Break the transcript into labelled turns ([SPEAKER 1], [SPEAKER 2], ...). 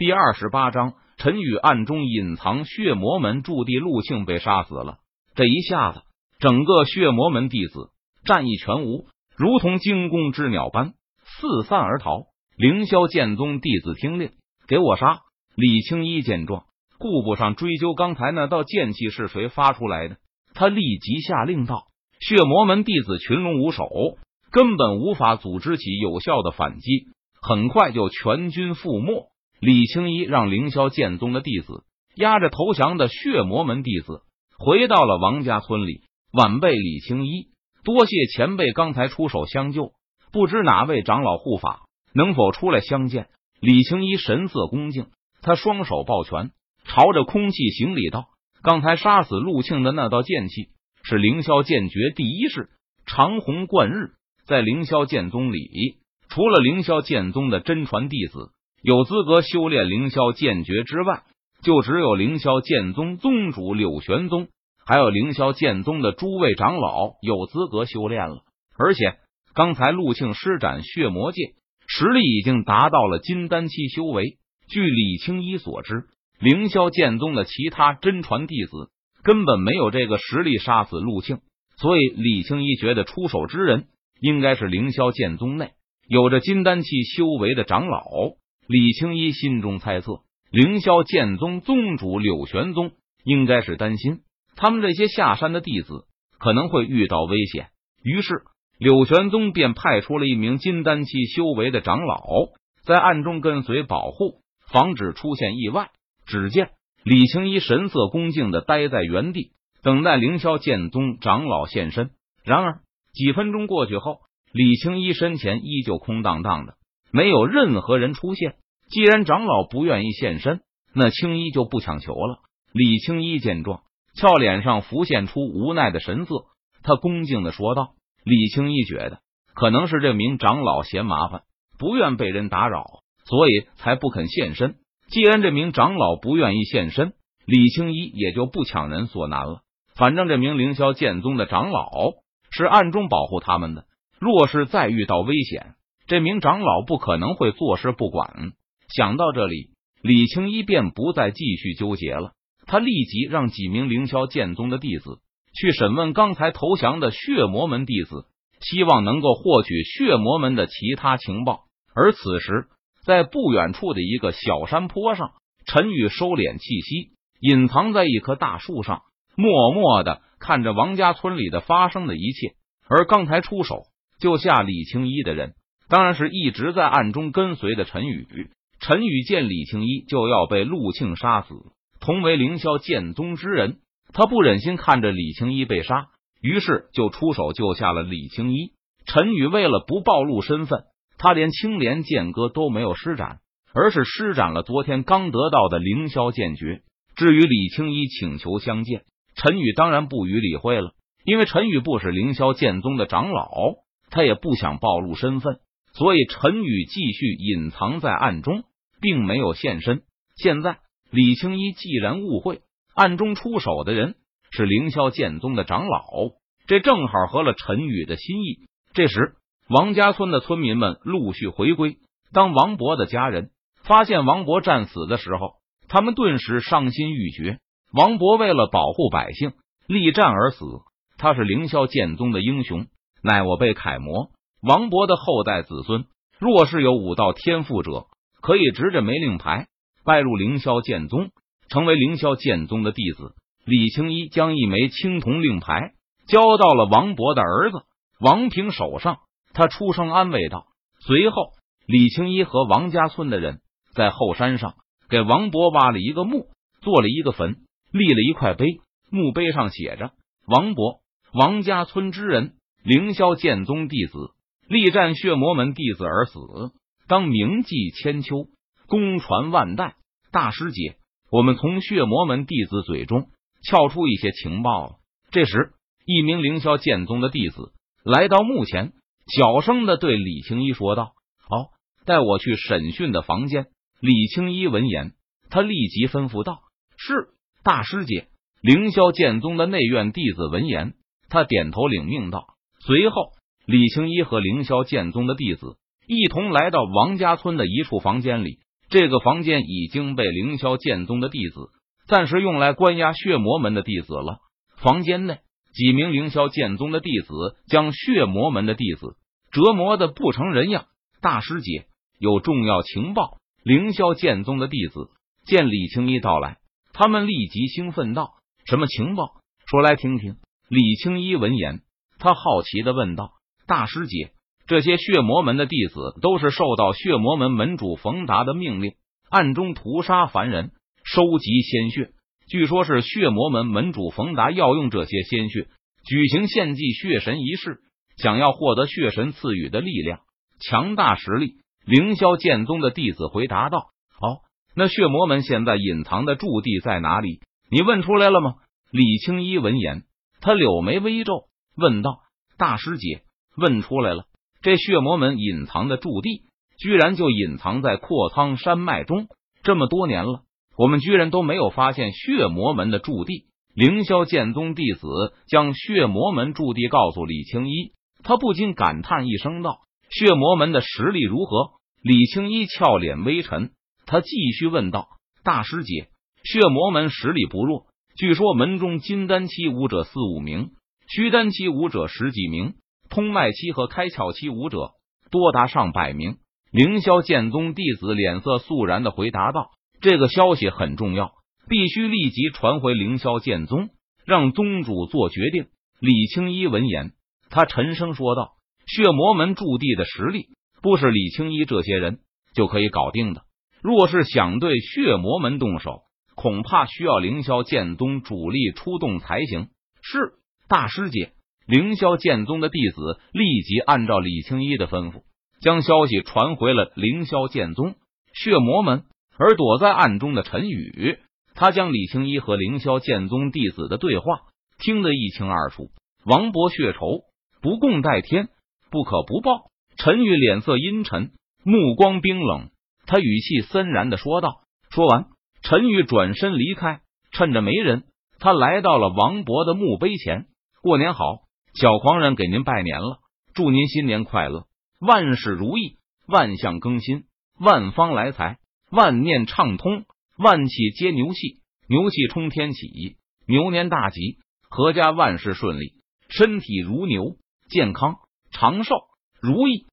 [SPEAKER 1] 第二十八章，陈宇暗中隐藏血魔门驻地，陆庆被杀死了。这一下子，整个血魔门弟子战意全无，如同惊弓之鸟般四散而逃。凌霄剑宗弟子听令，给我杀！李青衣见状，顾不上追究刚才那道剑气是谁发出来的，他立即下令道：“血魔门弟子群龙无首，根本无法组织起有效的反击，很快就全军覆没。”李青衣让凌霄剑宗的弟子押着投降的血魔门弟子回到了王家村里。晚辈李青衣，多谢前辈刚才出手相救。不知哪位长老护法能否出来相见？李青衣神色恭敬，他双手抱拳，朝着空气行礼道：“刚才杀死陆庆的那道剑气是凌霄剑诀第一式长虹贯日，在凌霄剑宗里，除了凌霄剑宗的真传弟子。”有资格修炼凌霄剑诀之外，就只有凌霄剑宗宗主柳玄宗，还有凌霄剑宗的诸位长老有资格修炼了。而且刚才陆庆施展血魔界，实力已经达到了金丹期修为。据李青衣所知，凌霄剑宗的其他真传弟子根本没有这个实力杀死陆庆，所以李青衣觉得出手之人应该是凌霄剑宗内有着金丹期修为的长老。李青衣心中猜测，凌霄剑宗宗主柳玄宗应该是担心他们这些下山的弟子可能会遇到危险，于是柳玄宗便派出了一名金丹期修为的长老在暗中跟随保护，防止出现意外。只见李青衣神色恭敬的待在原地，等待凌霄剑宗长老现身。然而几分钟过去后，李青衣身前依旧空荡荡的。没有任何人出现。既然长老不愿意现身，那青衣就不强求了。李青衣见状，俏脸上浮现出无奈的神色。他恭敬的说道：“李青衣觉得可能是这名长老嫌麻烦，不愿被人打扰，所以才不肯现身。既然这名长老不愿意现身，李青衣也就不强人所难了。反正这名凌霄剑宗的长老是暗中保护他们的，若是再遇到危险。”这名长老不可能会坐视不管。想到这里，李青衣便不再继续纠结了。他立即让几名凌霄剑宗的弟子去审问刚才投降的血魔门弟子，希望能够获取血魔门的其他情报。而此时，在不远处的一个小山坡上，陈宇收敛气息，隐藏在一棵大树上，默默的看着王家村里的发生的一切。而刚才出手救下李青衣的人。当然是一直在暗中跟随的陈宇。陈宇见李青衣就要被陆庆杀死，同为凌霄剑宗之人，他不忍心看着李青衣被杀，于是就出手救下了李青衣。陈宇为了不暴露身份，他连青莲剑歌都没有施展，而是施展了昨天刚得到的凌霄剑诀。至于李青衣请求相见，陈宇当然不予理会了，因为陈宇不是凌霄剑宗的长老，他也不想暴露身份。所以，陈宇继续隐藏在暗中，并没有现身。现在，李青衣既然误会暗中出手的人是凌霄剑宗的长老，这正好合了陈宇的心意。这时，王家村的村民们陆续回归。当王博的家人发现王博战死的时候，他们顿时伤心欲绝。王博为了保护百姓，力战而死，他是凌霄剑宗的英雄，乃我辈楷模。王博的后代子孙，若是有武道天赋者，可以执着梅令牌拜入凌霄剑宗，成为凌霄剑宗的弟子。李青衣将一枚青铜令牌交到了王博的儿子王平手上，他出声安慰道。随后，李青衣和王家村的人在后山上给王博挖了一个墓，做了一个坟，立了一块碑，墓碑上写着：“王博，王家村之人，凌霄剑宗弟子。”力战血魔门弟子而死，当铭记千秋，功传万代。大师姐，我们从血魔门弟子嘴中撬出一些情报。这时，一名凌霄剑宗的弟子来到墓前，小声的对李青衣说道：“好，带我去审讯的房间。”李青衣闻言，他立即吩咐道：“是，大师姐。”凌霄剑宗的内院弟子闻言，他点头领命道：“随后。”李青衣和凌霄剑宗的弟子一同来到王家村的一处房间里，这个房间已经被凌霄剑宗的弟子暂时用来关押血魔门的弟子了。房间内，几名凌霄剑宗的弟子将血魔门的弟子折磨的不成人样。大师姐有重要情报。凌霄剑宗的弟子见李青衣到来，他们立即兴奋道：“什么情报？说来听听。”李青衣闻言，他好奇的问道：“大师姐，这些血魔门的弟子都是受到血魔门门主冯达的命令，暗中屠杀凡人，收集鲜血。据说，是血魔门门主冯达要用这些鲜血举行献祭血神仪式，想要获得血神赐予的力量、强大实力。”凌霄剑宗的弟子回答道：“哦，那血魔门现在隐藏的驻地在哪里？你问出来了吗？”李青衣闻言，他柳眉微皱，问道：“大师姐，问出来了。这血魔门隐藏的驻地，居然就隐藏在阔苍山脉中。这么多年了，我们居然都没有发现血魔门的驻地。”凌霄剑宗弟子将血魔门驻地告诉李青衣，他不禁感叹一声道：“血魔门的实力如何？”李青衣俏脸微沉，他继续问道：“大师姐，血魔门实力不弱，据说门中金丹期武者四五名，虚丹期武者十几名，通脉期和开窍期武者多达上百名。”凌霄剑宗弟子脸色肃然的回答道：“这个消息很重要，必须立即传回凌霄剑宗，让宗主做决定。”李青衣闻言，他沉声说道：“血魔门驻地的实力。”不是李青衣这些人就可以搞定的。若是想对血魔门动手，恐怕需要凌霄剑宗主力出动才行。是大师姐，凌霄剑宗的弟子立即按照李青衣的吩咐，将消息传回了凌霄剑宗血魔门。而躲在暗中的陈宇，他将李青衣和凌霄剑宗弟子的对话听得一清二楚。王博血仇不共戴天，不可不报。陈宇脸色阴沉，目光冰冷，他语气森然的说道。说完，陈宇转身离开。趁着没人，他来到了王博的墓碑前。过年好，小狂人给您拜年了，祝您新年快乐，万事如意，万象更新，万方来财，万念畅通，万气皆牛气，牛气冲天起，牛年大吉，阖家万事顺利，身体如牛，健康长寿如意。